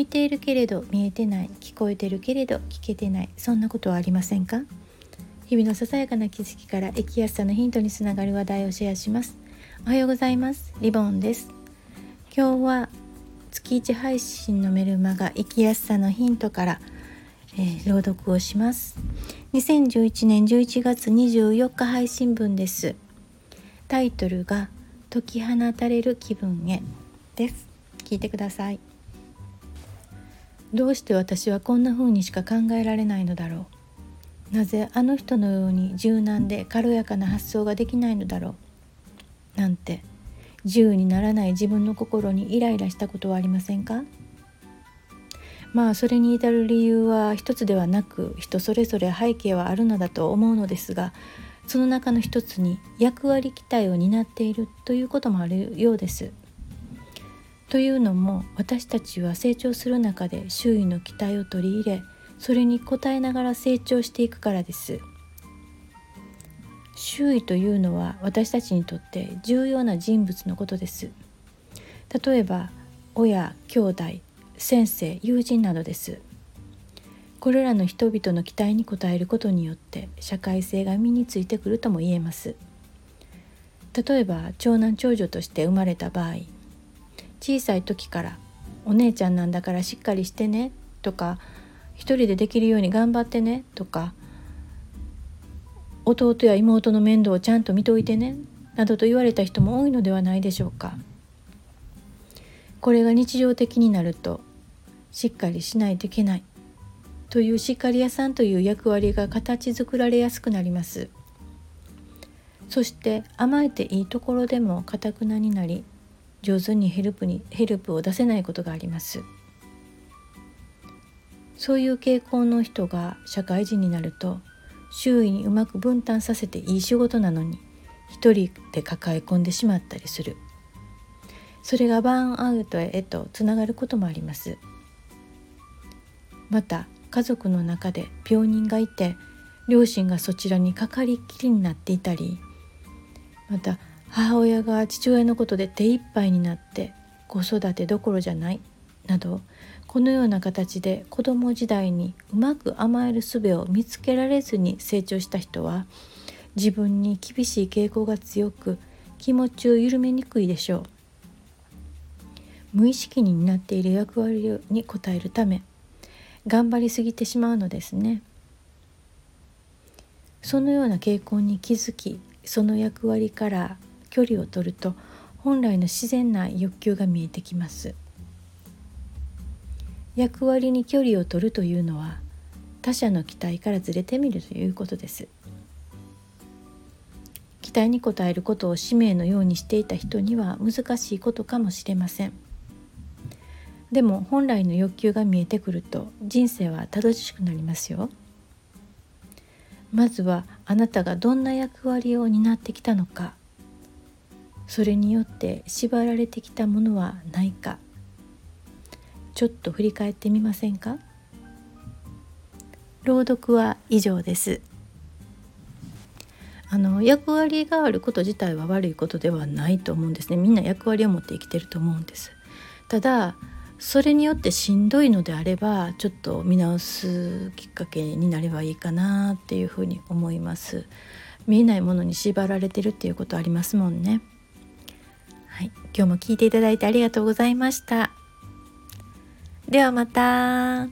見ているけれど見えてない聞こえてるけれど聞けてないそんなことはありませんか？日々のささやかな気づきから生きやすさのヒントにつながる話題をシェアします。おはようございます。リボンです。今日は月1配信のメルマガ生きやすさのヒントから、えー、朗読をします。2011年11月24日配信分です。タイトルが解き放たれる気分へです。聞いてください。どうして私はこんな風にしか考えられないのだろう。なぜあの人のように柔軟で軽やかな発想ができないのだろう。なんて自由にならない自分の心にイライラしたことはありませんか？まあそれに至る理由は一つではなく人それぞれ背景はあるのだと思うのですがその中の一つに役割期待を担っているということもあるようです。というのも私たちは成長する中で周囲の期待を取り入れそれに応えながら成長していくからです。周囲というのは私たちにとって重要な人物のことです。例えば親兄弟先生友人などです。これらの人々の期待に応えることによって社会性が身についてくるとも言えます。例えば長男長女として生まれた場合小さい時から「お姉ちゃんなんだからしっかりしてね」とか「一人でできるように頑張ってね」とか「弟や妹の面倒をちゃんと見といてね」などと言われた人も多いのではないでしょうか。これが日常的になるとしっかりしないといけないというしっかり屋さんという役割が形作られやすくなります。そして甘えていいところでもかたくなになり上手にヘルプにヘルプを出せないことがあります。そういう傾向の人が社会人になると周囲にうまく分担させていい仕事なのに一人で抱え込んでしまったりする。それがバーンアウトへとつながることもあります。また家族の中で病人がいて両親がそちらにかかりきりになっていたりまた母親が父親のことで手一杯になって子育てどころじゃないなどこのような形で子供時代にうまく甘える術を見つけられずに成長した人は自分に厳しい傾向が強く気持ちを緩めにくいでしょう。無意識に担っている役割に応えるため頑張りすぎてしまうのですね。そのような傾向に気づきその役割から距離を取ると本来の自然な欲求が見えてきます。役割に距離を取るというのは他者の期待からずれてみるということです。期待に応えることを使命のようにしていた人には難しいことかもしれません。でも本来の欲求が見えてくると人生は正しくなりますよ。まずはあなたがどんな役割を担ってきたのか。それによって縛られてきたものはないか。ちょっと振り返ってみませんか？朗読は以上です。あの役割があること自体は悪いことではないと思うんですね。みんな役割を持って生きてると思うんです。ただそれによってしんどいのであればちょっと見直すきっかけになればいいかなっていうふうに思います。見えないものに縛られてるっていうことありますもんね、今日も聞いていただいてありがとうございました。ではまた。